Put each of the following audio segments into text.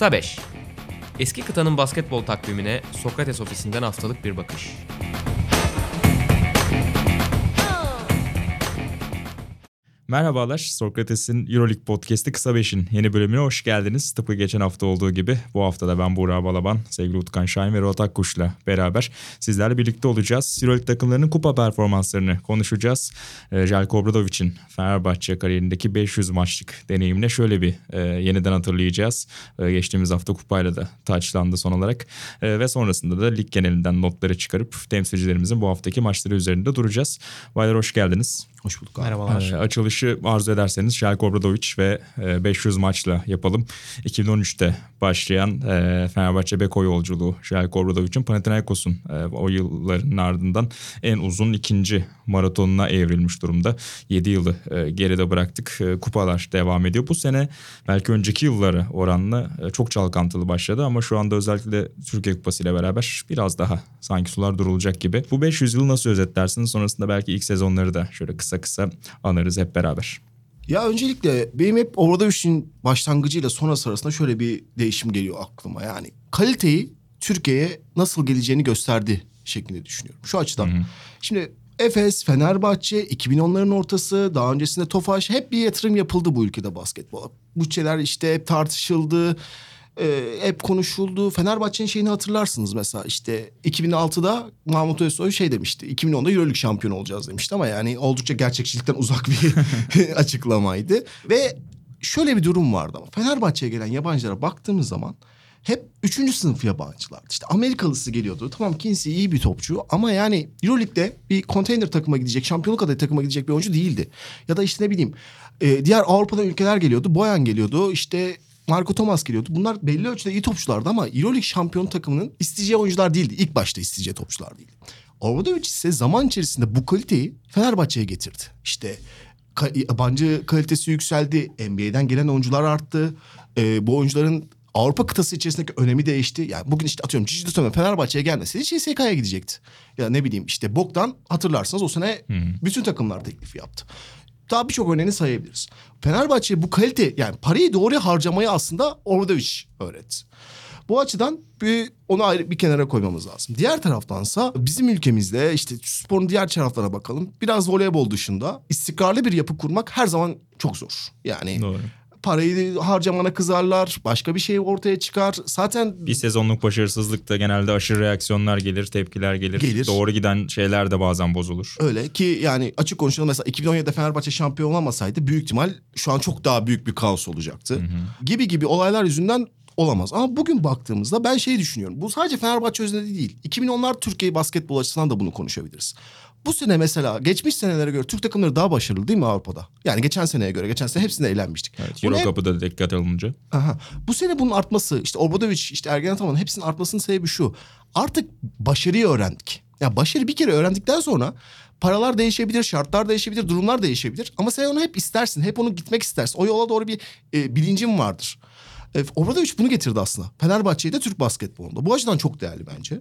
Kısa 5. Eski kıtanın basketbol takvimine Sokrates ofisinden haftalık bir bakış. Merhabalar, Sokrates'in Euroleague Podcast'i Kısa Beş'in yeni bölümüne hoş geldiniz. Tıpkı geçen hafta olduğu gibi bu hafta da ben Buğra Balaban, sevgili Utkan Şahin ve Rotak Kuş'la beraber sizlerle birlikte olacağız. Euroleague takımlarının kupa performanslarını konuşacağız. E, Jelko Obradovic'in Fenerbahçe kariyerindeki 500 maçlık deneyimine şöyle bir e, yeniden hatırlayacağız. E, geçtiğimiz hafta kupayla da taçlandı son olarak. E, ve sonrasında da lig genelinden notları çıkarıp temsilcilerimizin bu haftaki maçları üzerinde duracağız. Baylar hoş geldiniz. Hoş bulduk abi. Merhabalar. Ee, açılışı arzu ederseniz Jelko Obradovic ve e, 500 maçla yapalım. 2013'te başlayan e, Fenerbahçe Beko yolculuğu Jelko Obradovic'in Panathinaikos'un e, o yılların ardından en uzun ikinci maratonuna evrilmiş durumda. 7 yılı e, geride bıraktık. E, kupalar devam ediyor. Bu sene belki önceki yılları oranla e, çok çalkantılı başladı ama şu anda özellikle Türkiye Kupası ile beraber biraz daha sanki sular durulacak gibi. Bu 500 yılı nasıl özetlersiniz? Sonrasında belki ilk sezonları da şöyle kısa kısa anarız hep beraber. Ya öncelikle benim hep Obradovic'in başlangıcıyla sonrası arasında şöyle bir değişim geliyor aklıma. Yani kaliteyi Türkiye'ye nasıl geleceğini gösterdi şeklinde düşünüyorum. Şu açıdan. Şimdi Efes, Fenerbahçe, 2010'ların ortası, daha öncesinde Tofaş hep bir yatırım yapıldı bu ülkede basketbola. Bütçeler işte hep tartışıldı, e, hep konuşuldu. Fenerbahçe'nin şeyini hatırlarsınız mesela işte 2006'da Mahmut Özsoy şey demişti. 2010'da Euroleague şampiyonu olacağız demişti ama yani oldukça gerçekçilikten uzak bir açıklamaydı. Ve şöyle bir durum vardı ama Fenerbahçe'ye gelen yabancılara baktığımız zaman hep üçüncü sınıf yabancılardı. İşte Amerikalısı geliyordu. Tamam Kinsey iyi bir topçu ama yani Euroleague'de bir konteyner takıma gidecek, şampiyonluk adayı takıma gidecek bir oyuncu değildi. Ya da işte ne bileyim e, diğer Avrupa'dan ülkeler geliyordu. Boyan geliyordu, işte Marco Thomas geliyordu. Bunlar belli ölçüde iyi topçulardı ama Euroleague şampiyon takımının isteyeceği oyuncular değildi. İlk başta isteyeceği topçular değildi. Obradovic ise zaman içerisinde bu kaliteyi Fenerbahçe'ye getirdi. İşte yabancı kalitesi yükseldi. NBA'den gelen oyuncular arttı. Ee, bu oyuncuların Avrupa kıtası içerisindeki önemi değişti. Yani bugün işte atıyorum Cici Dutomen Fenerbahçe'ye gelmeseydi CSK'ya gidecekti. Ya ne bileyim işte Bogdan hatırlarsınız o sene bütün takımlar teklifi yaptı. Daha birçok örneğini sayabiliriz. Fenerbahçe bu kalite yani parayı doğru harcamayı aslında Obradovic öğretti. Bu açıdan bir onu ayrı bir kenara koymamız lazım. Diğer taraftansa bizim ülkemizde işte sporun diğer taraflarına bakalım. Biraz voleybol dışında istikrarlı bir yapı kurmak her zaman çok zor. Yani Doğru. Parayı harcamana kızarlar, başka bir şey ortaya çıkar. Zaten Bir sezonluk başarısızlıkta genelde aşırı reaksiyonlar gelir, tepkiler gelir. Gelir. Doğru giden şeyler de bazen bozulur. öyle ki yani açık konuşalım mesela 2017'de Fenerbahçe şampiyon olamasaydı büyük ihtimal şu an çok daha büyük bir kaos olacaktı. Gibi gibi olaylar yüzünden olamaz. Ama bugün baktığımızda ben şey düşünüyorum. Bu sadece Fenerbahçe özelinde değil. 2010'lar Türkiye basketbol açısından da bunu konuşabiliriz. Bu sene mesela geçmiş senelere göre Türk takımları daha başarılı değil mi Avrupa'da? Yani geçen seneye göre. Geçen sene hepsinde eğlenmiştik. Evet, Euro Cup'ı da dikkat alınca. Aha. Bu sene bunun artması işte Obradovic işte Ergen Ataman'ın hepsinin artmasının sebebi şu. Artık başarıyı öğrendik. Ya başarı bir kere öğrendikten sonra paralar değişebilir, şartlar değişebilir, durumlar değişebilir. Ama sen onu hep istersin. Hep onu gitmek istersin. O yola doğru bir e, bilincin vardır. E, Obradovic bunu getirdi aslında. Fenerbahçe'yi de Türk basketbolunda. Bu açıdan çok değerli bence.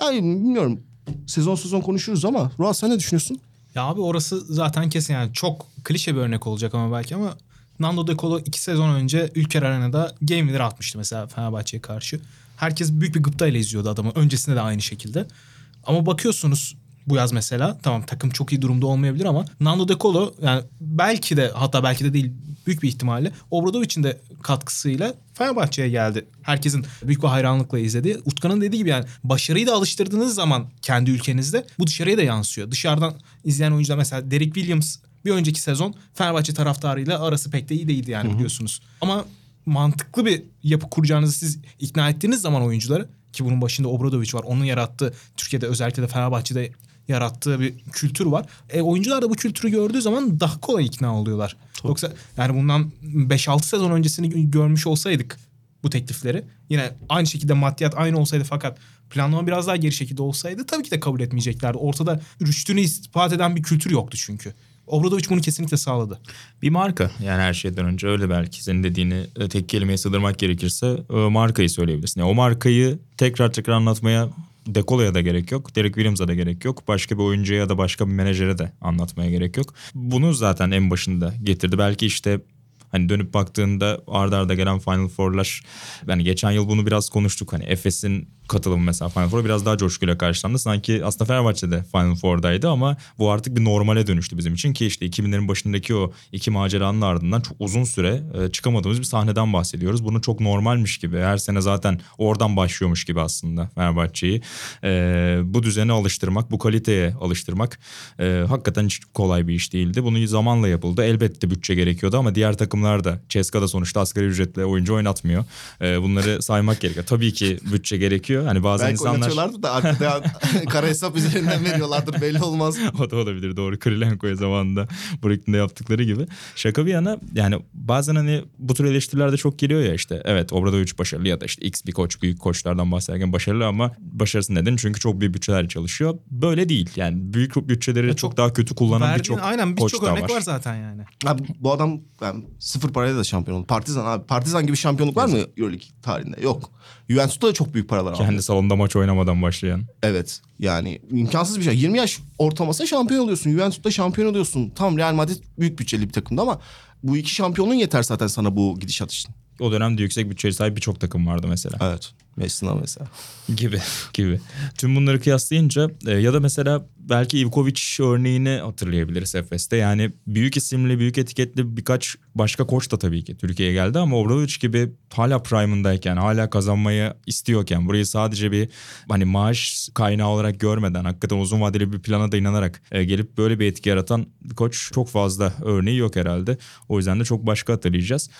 Yani bilmiyorum sezon sezon konuşuruz ama Ruat sen ne düşünüyorsun? Ya abi orası zaten kesin yani çok klişe bir örnek olacak ama belki ama Nando De Colo iki sezon önce Ülker Arena'da game winner atmıştı mesela Fenerbahçe'ye karşı. Herkes büyük bir gıptayla izliyordu adamı. Öncesinde de aynı şekilde. Ama bakıyorsunuz bu yaz mesela tamam takım çok iyi durumda olmayabilir ama Nando De Colo yani belki de hatta belki de değil büyük bir ihtimalle Obradovic'in de katkısıyla Fenerbahçe'ye geldi. Herkesin büyük bir hayranlıkla izlediği. Utkan'ın dediği gibi yani başarıyı da alıştırdığınız zaman kendi ülkenizde bu dışarıya da yansıyor. Dışarıdan izleyen oyuncular mesela Derek Williams bir önceki sezon Fenerbahçe taraftarıyla arası pek de iyi değildi yani biliyorsunuz. Ama mantıklı bir yapı kuracağınızı siz ikna ettiğiniz zaman oyuncuları ki bunun başında Obradovic var. Onun yarattığı Türkiye'de özellikle de Fenerbahçe'de yarattığı bir kültür var. E, oyuncular da bu kültürü gördüğü zaman daha kolay ikna oluyorlar. Yoksa yani bundan 5-6 sezon öncesini görmüş olsaydık bu teklifleri yine aynı şekilde maddiyat aynı olsaydı fakat planlama biraz daha geri şekilde olsaydı tabii ki de kabul etmeyeceklerdi. Ortada rüştünü ispat eden bir kültür yoktu çünkü. Obradovic bunu kesinlikle sağladı. Bir marka yani her şeyden önce öyle belki senin dediğini e, tek kelimeye sığdırmak gerekirse e, markayı söyleyebilirsin. Yani o markayı tekrar tekrar anlatmaya Dekolo'ya da gerek yok. Derek Williams'a da gerek yok. Başka bir oyuncuya ya da başka bir menajere de anlatmaya gerek yok. Bunu zaten en başında getirdi. Belki işte Hani dönüp baktığında ardarda arda gelen Final Four'lar yani geçen yıl bunu biraz konuştuk. Hani Efes'in katılımı mesela Final Four'a biraz daha coşkuyla karşılandı. Sanki aslında Fenerbahçe'de Final Four'daydı ama bu artık bir normale dönüştü bizim için ki işte 2000'lerin başındaki o iki maceranın ardından çok uzun süre e, çıkamadığımız bir sahneden bahsediyoruz. Bunu çok normalmiş gibi her sene zaten oradan başlıyormuş gibi aslında Fenerbahçe'yi. E, bu düzene alıştırmak, bu kaliteye alıştırmak e, hakikaten hiç kolay bir iş değildi. Bunu zamanla yapıldı. Elbette bütçe gerekiyordu ama diğer takımlar da Ceska'da sonuçta asgari ücretle oyuncu oynatmıyor. Bunları saymak gerekiyor. Tabii ki bütçe gerekiyor. Hani bazen Belki insanlar... oynatıyorlardır da arkada kara hesap üzerinden veriyorlardır belli olmaz. o da olabilir doğru. Krilenko'ya zamanında Brooklyn'de yaptıkları gibi. Şaka bir yana yani bazen hani bu tür eleştiriler de çok geliyor ya işte. Evet Obradoviç başarılı ya da işte X bir koç büyük koçlardan bahsederken başarılı ama başarısı neden? Çünkü çok büyük bütçeler çalışıyor. Böyle değil. Yani büyük bütçeleri çok, çok daha kötü kullanan birçok aynen koç birçok da örnek var. var zaten yani. Abi bu adam yani sıfır parayla da şampiyon oldu. Partizan abi. Partizan gibi şampiyonluk var mı Euroleague tarihinde? Yok. Juventus'ta da çok büyük paralar aldı. Kendi salonda maç oynamadan başlayan. Evet. Yani imkansız bir şey. 20 yaş ortalamasında şampiyon oluyorsun. Juventus'ta şampiyon oluyorsun. Tam Real Madrid büyük bütçeli bir takımdı ama bu iki şampiyonluğun yeter zaten sana bu gidişat için. O dönemde yüksek bütçeye sahip birçok takım vardı mesela. Evet. Messina mesela. gibi gibi. Tüm bunları kıyaslayınca e, ya da mesela belki Ivkovic örneğini hatırlayabiliriz Efes'te. Yani büyük isimli, büyük etiketli birkaç başka koç da tabii ki Türkiye'ye geldi ama Obradovic gibi hala prime'ındayken, hala kazanmayı istiyorken burayı sadece bir hani maaş kaynağı olarak görmeden hakikaten uzun vadeli bir plana da inanarak e, gelip böyle bir etki yaratan koç çok fazla örneği yok herhalde. O yüzden de çok başka hatırlayacağız.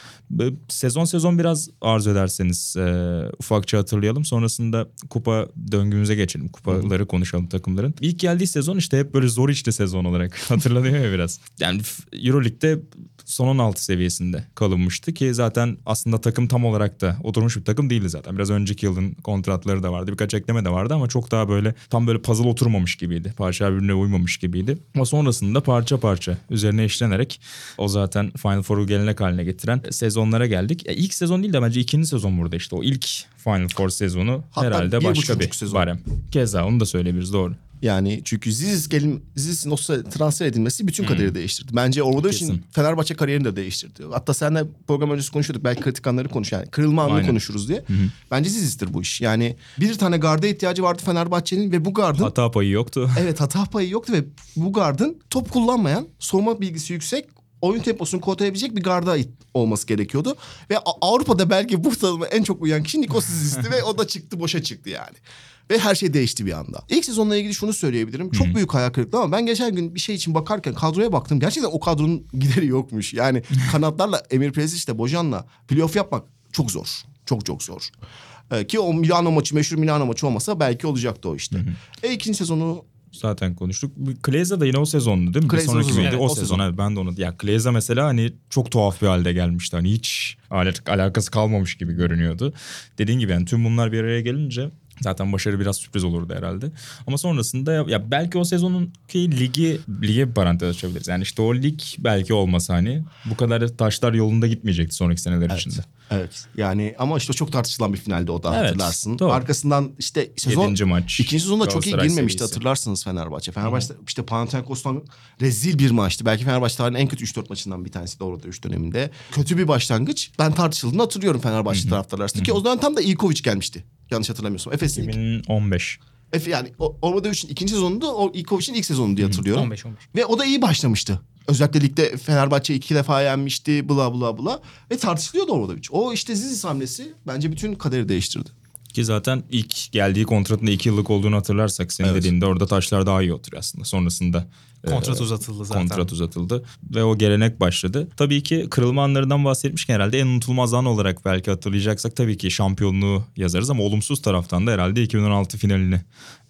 Sezon sezon biraz arzu ederseniz e, ufakça hatırlayalım. Sonrasında kupa döngümüze geçelim. Kupaları konuşalım takımların. İlk geldiği sezon işte hep böyle zor içli sezon olarak hatırlanıyor ya biraz. Yani Euroleague'de son 16 seviyesinde kalınmıştı ki zaten aslında takım tam olarak da oturmuş bir takım değildi zaten. Biraz önceki yılın kontratları da vardı. Birkaç ekleme de vardı ama çok daha böyle tam böyle puzzle oturmamış gibiydi. Parça birbirine uymamış gibiydi. Ama sonrasında parça parça üzerine işlenerek o zaten Final Four'u gelenek haline getiren sezonlara geldik. E, ilk sezon değil de bence ikinci sezon burada işte. O ilk Final Four sezonu Hatta herhalde bir başka bir sezon. barem. Keza onu da söyleyebiliriz doğru. Yani çünkü Ziz gelin Ziz'in o sıra transfer edilmesi bütün kaderi değiştirdi. Bence orada için. Fenerbahçe kariyerini de değiştirdi. Hatta seninle program öncesi konuşuyorduk. Belki kritik anları konuş yani. Kırılma anını Aynen. konuşuruz diye. Bence Ziz'dir bu iş. Yani bir tane garda ihtiyacı vardı Fenerbahçe'nin ve bu gardın Hata payı yoktu. evet hata payı yoktu ve bu gardın top kullanmayan, sorma bilgisi yüksek, oyun temposunu kodlayabilecek bir garda olması gerekiyordu. Ve Avrupa'da belki bu tanıma en çok uyan kişi Nikos Ziz'ti ve o da çıktı boşa çıktı yani. Ve her şey değişti bir anda. İlk sezonla ilgili şunu söyleyebilirim. Çok büyük hayal kırıklığı ama ben geçen gün bir şey için bakarken kadroya baktım. Gerçekten o kadronun gideri yokmuş. Yani kanatlarla Emir Prezic'le Bojan'la playoff yapmak çok zor. Çok çok zor. Ee, ki o Milano maçı meşhur Milano maçı olmasa belki olacaktı o işte. E ikinci sezonu Zaten konuştuk. Kleza da yine o sezondu değil mi? Kleza bir sonraki sezon. Evet, o, o sezon. sezon. Evet, ben de onu. Ya Kleza mesela hani çok tuhaf bir halde gelmişti. Hani hiç al- alakası kalmamış gibi görünüyordu. Dediğin gibi yani tüm bunlar bir araya gelince zaten başarı biraz sürpriz olurdu herhalde. Ama sonrasında ya, ya belki o sezonun ki ligi lige bir parantez açabiliriz. Yani işte o lig belki olmasa hani bu kadar taşlar yolunda gitmeyecekti sonraki seneler içinde. Evet. Yani ama işte çok tartışılan bir finalde o da Evet, hatırlarsın. doğru. Arkasından işte sezon Yedinci maç. ikinci sezonda çok iyi girmemişti serisi. hatırlarsınız Fenerbahçe. Fenerbahçe işte Panathinaikos'tan rezil bir maçtı. Belki Fenerbahçe tarihinin en kötü 3-4 maçından bir tanesi doğru dövüş döneminde. Kötü bir başlangıç. Ben tartışıldığını hatırlıyorum Fenerbahçe taraftarlar arasında. Ki o zaman tam da İlkovic gelmişti. Yanlış hatırlamıyorsam. Efes'in ilk. 2015. Efe yani o- Orma Dövüş'ün ikinci sezonunda o İlkovic'in ilk sezonu diye hatırlıyorum. 15 15. Ve o da iyi başlamıştı. Özellikle ligde Fenerbahçe iki defa yenmişti bla bla bla. Ve tartışılıyordu Obradovic. O işte Zizic hamlesi bence bütün kaderi değiştirdi. Ki zaten ilk geldiği kontratında iki yıllık olduğunu hatırlarsak senin Evet. dediğinde orada taşlar daha iyi oturuyor aslında. Sonrasında Kontrat e, uzatıldı zaten. kontrat uzatıldı ve o gelenek başladı. Tabii ki kırılma anlarından bahsetmişken herhalde en unutulmaz an olarak belki hatırlayacaksak tabii ki şampiyonluğu yazarız ama olumsuz taraftan da herhalde 2016 finalini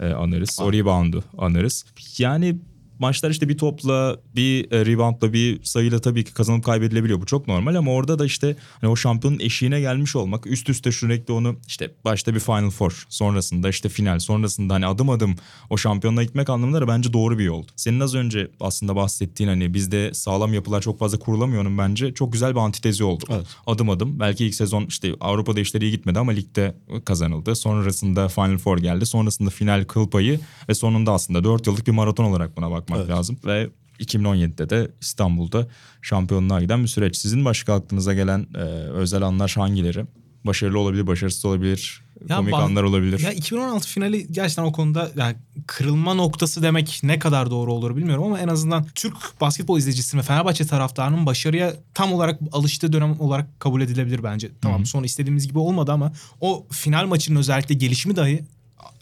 e, anarız. O reboundu anarız. Yani maçlar işte bir topla, bir e, reboundla, bir sayıyla tabii ki kazanıp kaybedilebiliyor. Bu çok normal ama orada da işte hani o şampiyonun eşiğine gelmiş olmak, üst üste sürekli onu işte başta bir Final Four, sonrasında işte final, sonrasında hani adım adım o şampiyonluğa gitmek anlamında da bence doğru bir yoldu. Senin az önce aslında bahsettiğin hani bizde sağlam yapılar çok fazla kurulamıyor'nun bence çok güzel bir antitezi oldu. Evet. Adım adım belki ilk sezon işte Avrupa'da işleri iyi gitmedi ama ligde kazanıldı. Sonrasında Final Four geldi. Sonrasında final kıl payı ve sonunda aslında 4 yıllık bir maraton olarak buna bakmak Evet. lazım. Ve 2017'de de İstanbul'da şampiyonluğa giden bir süreç. Sizin başka aklınıza gelen e, özel anlar hangileri? Başarılı olabilir, başarısız olabilir, Ya komik baz- anlar olabilir. Ya 2016 finali gerçekten o konuda yani kırılma noktası demek ne kadar doğru olur bilmiyorum ama en azından Türk basketbol izleyicisinin ve Fenerbahçe taraftarının başarıya tam olarak alıştığı dönem olarak kabul edilebilir bence. Tamam sonra istediğimiz gibi olmadı ama o final maçının özellikle gelişimi dahi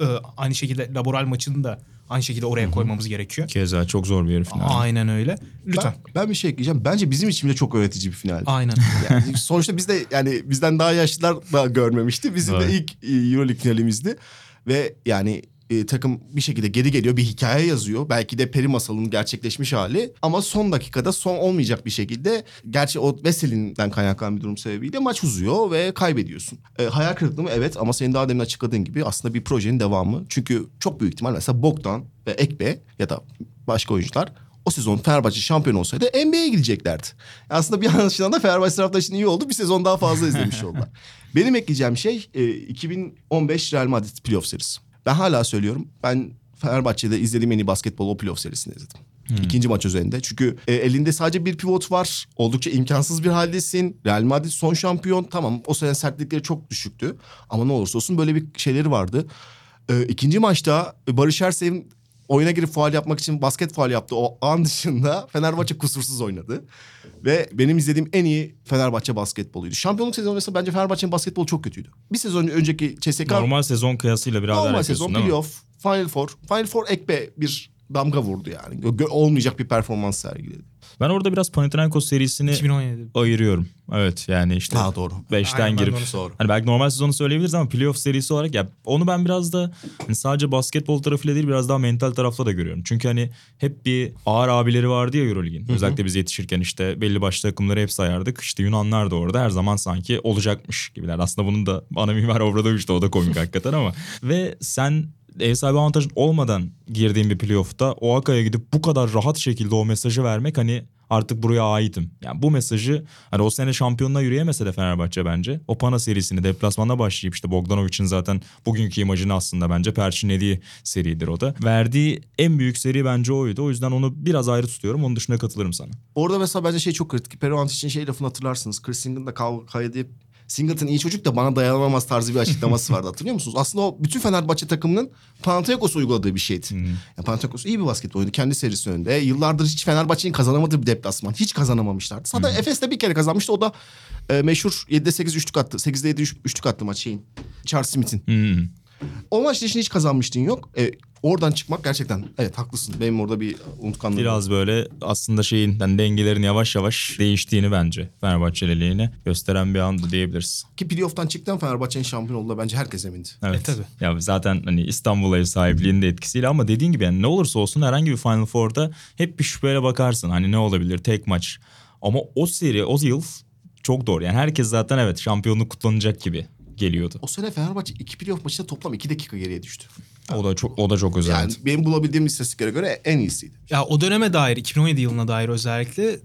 e, aynı şekilde laboral maçını da aynı şekilde oraya koymamız gerekiyor. Keza çok zor bir yarı final. Aynen öyle. Lütfen. Ben, ben bir şey ekleyeceğim. Bence bizim için bile çok öğretici bir finaldi. Aynen. Yani sonuçta biz de yani bizden daha yaşlılar da görmemişti. Bizim Evet. de ilk e, Euroleague finalimizdi. Ve yani e, takım bir şekilde geri geliyor. Bir hikaye yazıyor. Belki de peri masalının gerçekleşmiş hali. Ama son dakikada son olmayacak bir şekilde. Gerçi o Veseli'nden kaynaklanan bir durum sebebiyle maç uzuyor ve kaybediyorsun. E, hayal kırıklığı mı? Evet ama senin daha demin açıkladığın gibi aslında bir projenin devamı. Çünkü çok büyük ihtimal mesela Bogdan ve Ekbe ya da başka oyuncular o sezon Fenerbahçe şampiyon olsaydı NBA'ye gideceklerdi. Aslında bir yandan da Fenerbahçe taraftarı için iyi oldu. Bir sezon daha fazla izlemiş oldular. Benim ekleyeceğim şey e, 2015 Real Madrid playoff serisi. Ben hala söylüyorum. Ben Fenerbahçe'de izlediğim en iyi basketbol o playoff serisini izledim. İkinci maç üzerinde. Çünkü e, elinde sadece bir pivot var. Oldukça imkansız bir haldesin. Real Madrid son şampiyon. Tamam o sene sertlikleri çok düşüktü. Ama ne olursa olsun böyle bir şeyleri vardı. E, ikinci maçta Barış Ersev'in oyuna girip faal yapmak için basket faal yaptı. O an dışında Fenerbahçe kusursuz oynadı. Ve benim izlediğim en iyi Fenerbahçe basketboluydu. Şampiyonluk sezonu mesela bence Fenerbahçe'nin basketbolu çok kötüydü. Bir sezon önceki CSK Normal sezon kıyasıyla biraz daha normal sezon playoff, Final Four. Final Four ekbe bir damga vurdu yani. Gö- olmayacak bir performans sergiledi. Ben orada biraz Panathinaikos serisini 2017. ayırıyorum. Evet yani işte Ha, doğru. 5'ten Aynen, girip Doğru. hani belki normal sezonu söyleyebiliriz ama playoff serisi olarak ya onu ben biraz da hani sadece basketbol tarafıyla değil biraz daha mental tarafla da görüyorum. Çünkü hani hep bir ağır abileri vardı ya Euroleague'in. Özellikle biz yetişirken işte belli başlı takımları hep sayardık. İşte Yunanlar da orada her zaman sanki olacakmış gibiler. Aslında bunun da ana mimar Obradoviç de o da komik hakikaten ama. Ve sen ev sahibi avantajın olmadan girdiğin bir playoff'ta o Aka'ya gidip bu kadar rahat şekilde o mesajı vermek hani artık buraya aitim. Yani bu mesajı hani o sene şampiyonluğa yürüyemese de Fenerbahçe bence o Pana serisini deplasmanda başlayıp işte Bogdanovic'in zaten bugünkü imajını aslında bence perçinlediği seridir o da. Verdiği en büyük seri bence oydu. O yüzden onu biraz ayrı tutuyorum. Onun dışında katılırım sana. Orada mesela bence şey çok kritik. Peruant için şey lafını hatırlarsınız. Chris Singleton kavga edip Singleton iyi çocuk da bana dayanamaz tarzı bir açıklaması vardı hatırlıyor musunuz? Aslında o bütün Fenerbahçe takımının Panathinaikos uyguladığı bir şeydi. Yani Panathinaikos iyi bir basketbol oyuncu. Kendi serisi önünde. Yıllardır hiç Fenerbahçe'nin kazanamadığı bir deplasman. Hiç kazanamamışlardı. Zaten Efes'te bir kere kazanmıştı. O da e, meşhur 7'de 8 üçlük attı. 8'de 7 üç- üçlük attı maç şeyin. Charles Smith'in. Hmm. O maç dışında hiç kazanmıştın yok. E, oradan çıkmak gerçekten evet haklısın. Benim orada bir unutkanlığım. Biraz böyle aslında şeyin yani dengelerin yavaş yavaş değiştiğini bence Fenerbahçe lehine gösteren bir andı diyebiliriz. Ki playoff'tan çıktıktan Fenerbahçe'nin şampiyon olduğuna bence herkes emindi. Evet. E, tabii. Ya zaten hani İstanbul ev sahipliğinin de etkisiyle ama dediğin gibi yani ne olursa olsun herhangi bir Final Four'da hep bir şüpheyle bakarsın. Hani ne olabilir tek maç. Ama o seri o yıl çok doğru. Yani herkes zaten evet şampiyonluk kutlanacak gibi geliyordu. O sene Fenerbahçe iki playoff maçında toplam iki dakika geriye düştü. O da çok o da çok özel. Yani benim bulabildiğim istatistiklere göre en iyisiydi. Ya o döneme dair 2017 yılına dair özellikle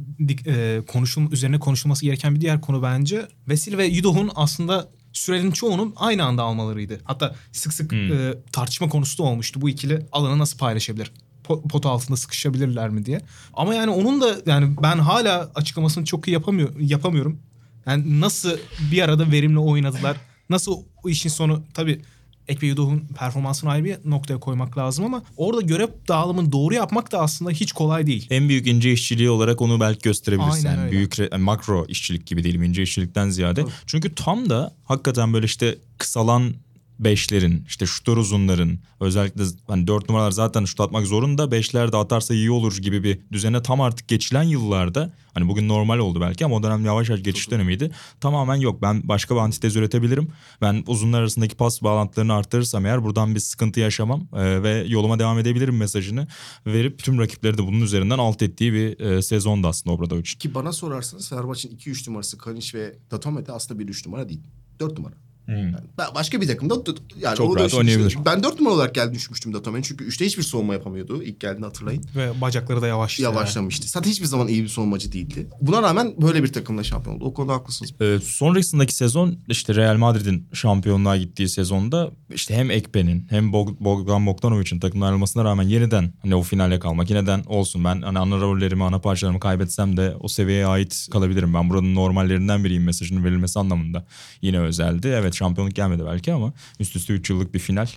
e, konuşul üzerine konuşulması gereken bir diğer konu bence Vesil ve Yudoh'un aslında sürenin çoğunun aynı anda almalarıydı. Hatta sık sık e, tartışma konusu da olmuştu. Bu ikili alanı nasıl paylaşabilir? Po- pot altında sıkışabilirler mi diye. Ama yani onun da yani ben hala açıklamasını çok iyi yapamıyor, yapamıyorum. Yani nasıl bir arada verimli oynadılar? Nasıl o işin sonu tabii Ek ve Yudoh'un performansını ayrı bir noktaya koymak lazım ama orada görev dağılımını doğru yapmak da aslında hiç kolay değil. En büyük ince işçiliği olarak onu belki gösterebilirsin. Aynen yani öyle. büyük yani makro işçilik gibi değil ince işçilikten ziyade. Çünkü tam da hakikaten böyle işte kısalan beşlerin, işte şutör uzunların özellikle hani dört numaralar zaten şut atmak zorunda. Beşler de atarsa iyi olur gibi bir düzene tam artık geçilen yıllarda hani bugün normal oldu belki ama o dönem yavaş yavaş geçiş dönemiydi. Tamamen yok ben başka bir antitez üretebilirim. Ben uzunlar arasındaki pas bağlantılarını arttırırsam eğer buradan bir sıkıntı yaşamam e, ve yoluma devam edebilirim mesajını verip tüm rakipleri de bunun üzerinden alt ettiği bir e, sezondu aslında Obradovic için. Ki bana sorarsanız Fenerbahçe'nin 2-3 numarası Kaniş ve Datome de aslında bir 3 numara değil. 4 numara. Yani ben başka bir takımda yani Çok rahat oynayabilir. Ben 4 numara olarak geldi düşmüştüm Datomen. Çünkü 3'te hiçbir savunma yapamıyordu. İlk geldiğinde hatırlayın. Ve bacakları da yavaştı. Yavaşlamıştı. Zaten hiçbir zaman iyi bir savunmacı değildi. Buna rağmen böyle bir takımla şampiyon oldu. O konuda haklısınız. Ee, sonrasındaki sezon işte Real Madrid'in şampiyonluğa gittiği sezonda işte hem Ekpe'nin hem Bog- Bogdan Bogdanovic'in takımdan ayrılmasına rağmen yeniden hani o finale kalmak yeniden olsun ben hani ana rollerimi ana parçalarımı kaybetsem de o seviyeye ait kalabilirim. Ben buranın normallerinden biriyim mesajının verilmesi anlamında yine özeldi. Evet şampiyonluk gelmedi belki ama üst üste 3 yıllık bir final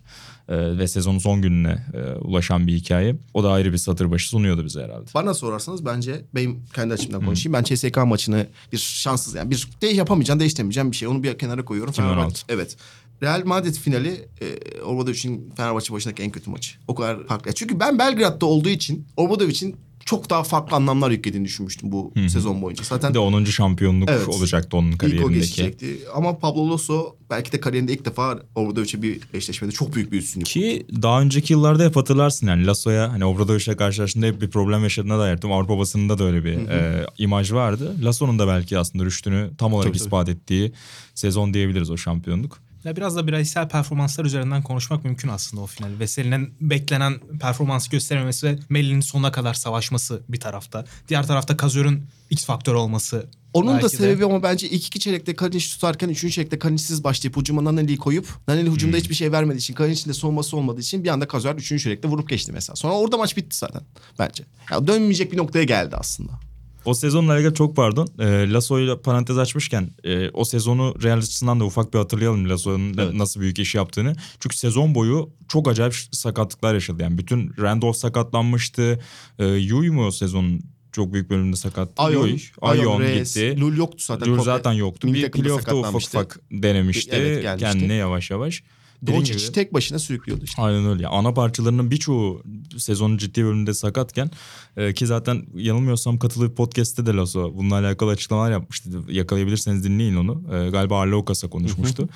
e, ve sezonun son gününe e, ulaşan bir hikaye. O da ayrı bir satır başı sunuyordu bize herhalde. Bana sorarsanız bence benim kendi açımdan konuşayım. Ben CSK maçını bir şanssız yani bir de yapamayacağım, değiştiremeyeceğim bir şey. Onu bir kenara koyuyorum. 2016. Fenerbahçe- Evet. Real Madrid finali e, Obradovic'in Fenerbahçe başındaki en kötü maçı. O kadar farklı. Çünkü ben Belgrad'da olduğu için Obradovic'in çok daha farklı anlamlar yüklediğini düşünmüştüm bu sezon boyunca. Zaten Bir de 10. şampiyonluk Evet. olacaktı onun İlk o kariyerindeki. geçecekti. Ama Pablo Lasso belki de kariyerinde ilk defa Obradovic'e bir eşleşmede çok büyük bir üstünlük. Ki daha önceki yıllarda hep hatırlarsın yani Lasso'ya hani Obradovic'le karşılaştığında hep bir problem yaşadığına dair. Tüm Avrupa basınında da öyle bir e, imaj vardı. Lasso'nun da belki aslında rüştünü tam olarak Tabii, tabii. ispat ettiği sezon diyebiliriz o şampiyonluk. Ya biraz da bireysel performanslar üzerinden konuşmak mümkün aslında o final. Veseli'nin beklenen performansı gösterememesi ve Melli'nin sonuna kadar savaşması bir tarafta. Diğer tarafta Kazör'ün X faktör olması. Onun da belki de. sebebi ama bence ilk iki çeyrekte Kalinic tutarken üçüncü çeyrekte Kalinic'siz başlayıp hücuma Naneli'yi koyup Naneli hücumda hiçbir şey vermediği için Kalinic'in de savunması olmadığı için bir anda Kazuer üçüncü çeyrekte vurup geçti mesela. Sonra orada maç bitti zaten bence. Ya dönmeyecek bir noktaya geldi aslında. O sezonla ilgili çok pardon. E, Lasso'yla parantez açmışken e, o sezonu Real açısından da ufak bir hatırlayalım Lasso'nun Evet. nasıl büyük iş yaptığını. Çünkü sezon boyu çok acayip sakatlıklar yaşadı. Yani bütün Randolph sakatlanmıştı. E, Yui mu o sezonun çok büyük bölümünde sakat? Ayon, Ayon, Ayon Reyes, gitti. Lul yoktu zaten. Lul zaten yoktu. milli Bir playoff'ta ufak ufak denemişti. Evet, gelmişti. Kendine yavaş yavaş. Dediğin Doncic gibi- tek başına sürüklüyordu işte. Aynen öyle. Ana parçalarının birçoğu sezonun ciddi bölümünde sakatken e, ki zaten yanılmıyorsam katılıp podcast'te de Lasso bununla alakalı açıklamalar yapmıştı. Yakalayabilirseniz dinleyin onu. E, galiba Arlo Okas'a konuşmuştu.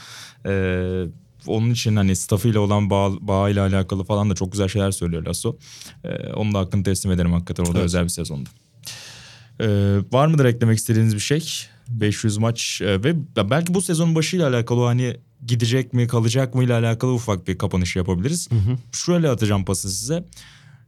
e, onun için hani staffıyla olan bağ, bağıyla alakalı falan da çok güzel şeyler söylüyor Lasso. E, onun da hakkını teslim ederim hakikaten. O da Evet. özel bir sezondu. E, var mıdır eklemek istediğiniz bir şey? 500 maç e, ve belki bu sezonun başıyla alakalı hani gidecek mi kalacak mı ile alakalı ufak bir kapanış yapabiliriz. Şöyle atacağım pası size.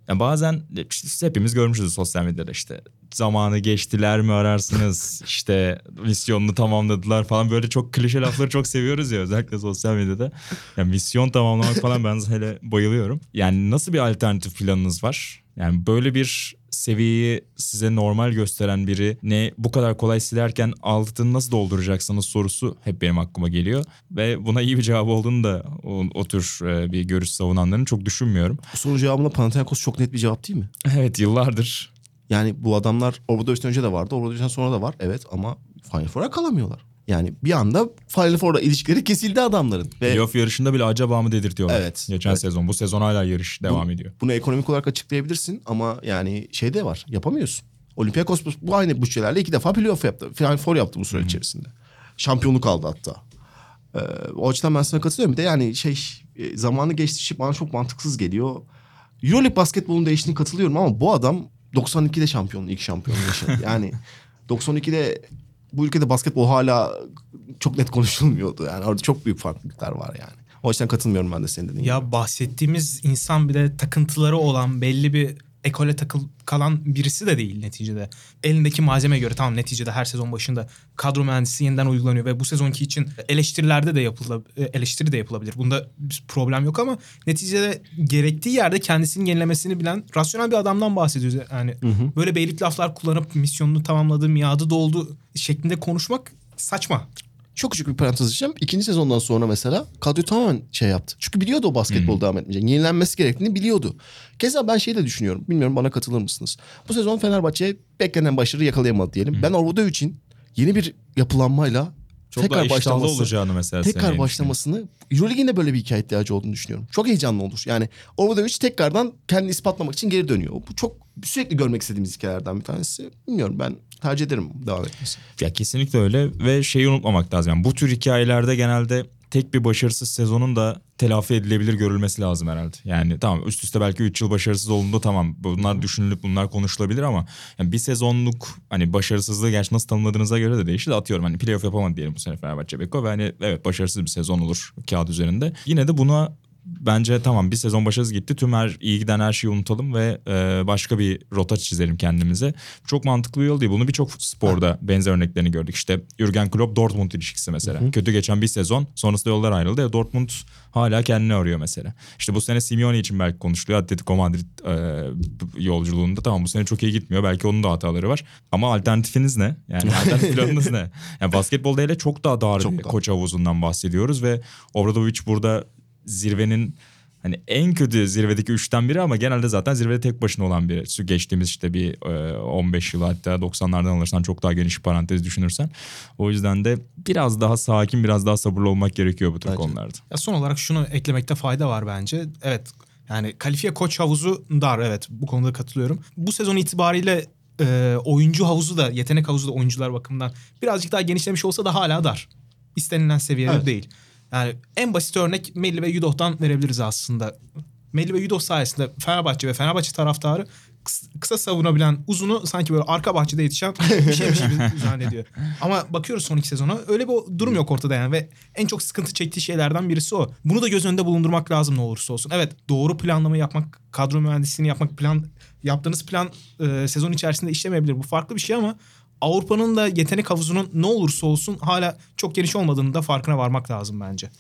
Ya bazen işte hepimiz görmüşüz sosyal medyada işte zamanı geçtiler mi ararsınız işte misyonunu tamamladılar falan böyle çok klişe lafları çok seviyoruz ya özellikle sosyal medyada. Yani misyon tamamlamak falan ben hele bayılıyorum. Yani nasıl bir alternatif planınız var? Yani böyle bir seviyeyi size normal gösteren biri ne bu kadar kolay silerken altını nasıl dolduracaksınız sorusu hep benim aklıma geliyor. Ve buna iyi bir cevabı olduğunu da o, o tür e, bir görüş savunanların çok düşünmüyorum. Bu sorunun cevabında Panathinaikos çok net bir cevap değil mi? Evet yıllardır Yani bu adamlar Obradovic'den önce de vardı. Obradovic'den sonra da var. Evet ama Final Four'a kalamıyorlar. Yani bir anda Final Four'la ilişkileri kesildi adamların. Ve playoff yarışında bile acaba mı dedirtiyorlar. Evet, Geçen evet. sezon. Bu sezon hala yarış devam ediyor. bunu ekonomik olarak açıklayabilirsin ama yani şey de var. Yapamıyorsun. Olympiakos bu, bu aynı bütçelerle iki defa playoff yaptı. Final Four yaptı bu süre içerisinde. Şampiyonluk aldı hatta. Ee, o açıdan ben sana katılıyorum. Bir de yani şey e, zamanı geçti bana çok mantıksız geliyor. Euroleague basketbolun değiştiğini katılıyorum ama bu adam 92'de şampiyonluğu ilk şampiyonluğu yaşadı. Yani 92'de bu ülkede basketbol hala çok net konuşulmuyordu. Yani orada çok büyük farklılıklar var yani. O açıdan katılmıyorum ben de senin dediğin gibi. Ya bahsettiğimiz insan bir de takıntıları olan belli bir ekole takıl kalan birisi de değil neticede. Elindeki malzeme göre tamam neticede her sezon başında kadro mühendisi yeniden uygulanıyor ve bu sezonki için eleştirilerde de yapıla, eleştiri de yapılabilir. Bunda bir problem yok ama neticede gerektiği yerde kendisini yenilemesini bilen rasyonel bir adamdan bahsediyoruz. Yani böyle beylik laflar kullanıp misyonunu tamamladı, miadı doldu şeklinde konuşmak saçma. Çok küçük bir parantez açacağım. İkinci sezondan sonra mesela kadro tamamen şey yaptı. Çünkü biliyordu o basketbol devam etmeyecek. Yenilenmesi gerektiğini biliyordu. Keza ben şeyi de düşünüyorum. Bilmiyorum bana katılır mısınız? Bu sezon Fenerbahçe beklenen başarı yakalayamadı diyelim. Ben Orvoda için yeni bir yapılanmayla Çok tekrar başlaması, olacağını mesela tekrar başlamasını Euroleague'in de böyle bir hikaye ihtiyacı olduğunu düşünüyorum. Çok heyecanlı olur. Yani Orvodovic tekrardan kendini ispatlamak için geri dönüyor. Bu çok sürekli görmek istediğimiz hikayelerden bir tanesi. Bilmiyorum ben tercih ederim devam etmesini. Ya kesinlikle öyle ve şeyi unutmamak lazım. Yani bu tür hikayelerde genelde tek bir başarısız sezonun da telafi edilebilir görülmesi lazım herhalde. Yani tamam üst üste belki 3 yıl başarısız olduğunda tamam bunlar düşünülüp bunlar konuşulabilir ama yani bir sezonluk hani başarısızlığı gerçi nasıl tanımladığınıza göre de değişir de atıyorum hani playoff yapamadı diyelim bu sene Fenerbahçe Beko ve hani evet başarısız bir sezon olur kağıt üzerinde. Yine de buna bence tamam bir sezon başarısız gitti. Tüm her iyi giden her şeyi unutalım ve e, başka bir rota çizelim kendimize. Çok mantıklı bir yol değil. Bunu birçok sporda benzer örneklerini gördük. İşte Jurgen Klopp Dortmund ilişkisi mesela. Kötü geçen bir sezon sonrasında yollar ayrıldı. E, Dortmund hala kendini arıyor mesela. İşte bu sene Simeone için belki konuşuluyor. Atletico Madrid e, yolculuğunda tamam bu sene çok iyi gitmiyor. Belki onun da hataları var. Ama alternatifiniz ne? Yani alternatif planınız ne? Yani basketbolda hele çok daha dar Çok bir dar. koç havuzundan bahsediyoruz ve Obradovic burada zirvenin hani en kötü zirvedeki üçten biri ama genelde zaten zirvede tek başına olan biri. Şu geçtiğimiz işte bir e, 15 yıl hatta 90'lardan alırsan çok daha geniş bir parantez düşünürsen. O yüzden de biraz daha sakin biraz daha sabırlı olmak gerekiyor bu tür Bence konularda. Ya son olarak şunu eklemekte fayda var bence. Evet yani kalifiye koç havuzu dar evet bu konuda katılıyorum. Bu sezon itibariyle e, oyuncu havuzu da yetenek havuzu da oyuncular bakımından birazcık daha genişlemiş olsa da hala dar. İstenilen seviyede Evet. değil. Yani en basit örnek Melli ve Yudoh'tan verebiliriz aslında. Melli ve Yudoh sayesinde Fenerbahçe ve Fenerbahçe taraftarı kıs- kısa savunabilen uzunu sanki böyle arka bahçede yetişen bir şeymiş gibi zannediyor. Ama bakıyoruz son iki sezona öyle bir durum yok ortada yani ve en çok sıkıntı çektiği şeylerden birisi o. Bunu da göz önünde bulundurmak lazım ne olursa olsun. Evet doğru planlama yapmak, kadro mühendisliğini yapmak, plan yaptığınız plan e, sezon içerisinde işlemeyebilir. Bu farklı bir şey ama Avrupa'nın da yetenek havuzunun ne olursa olsun hala çok geniş olmadığını da farkına varmak lazım bence.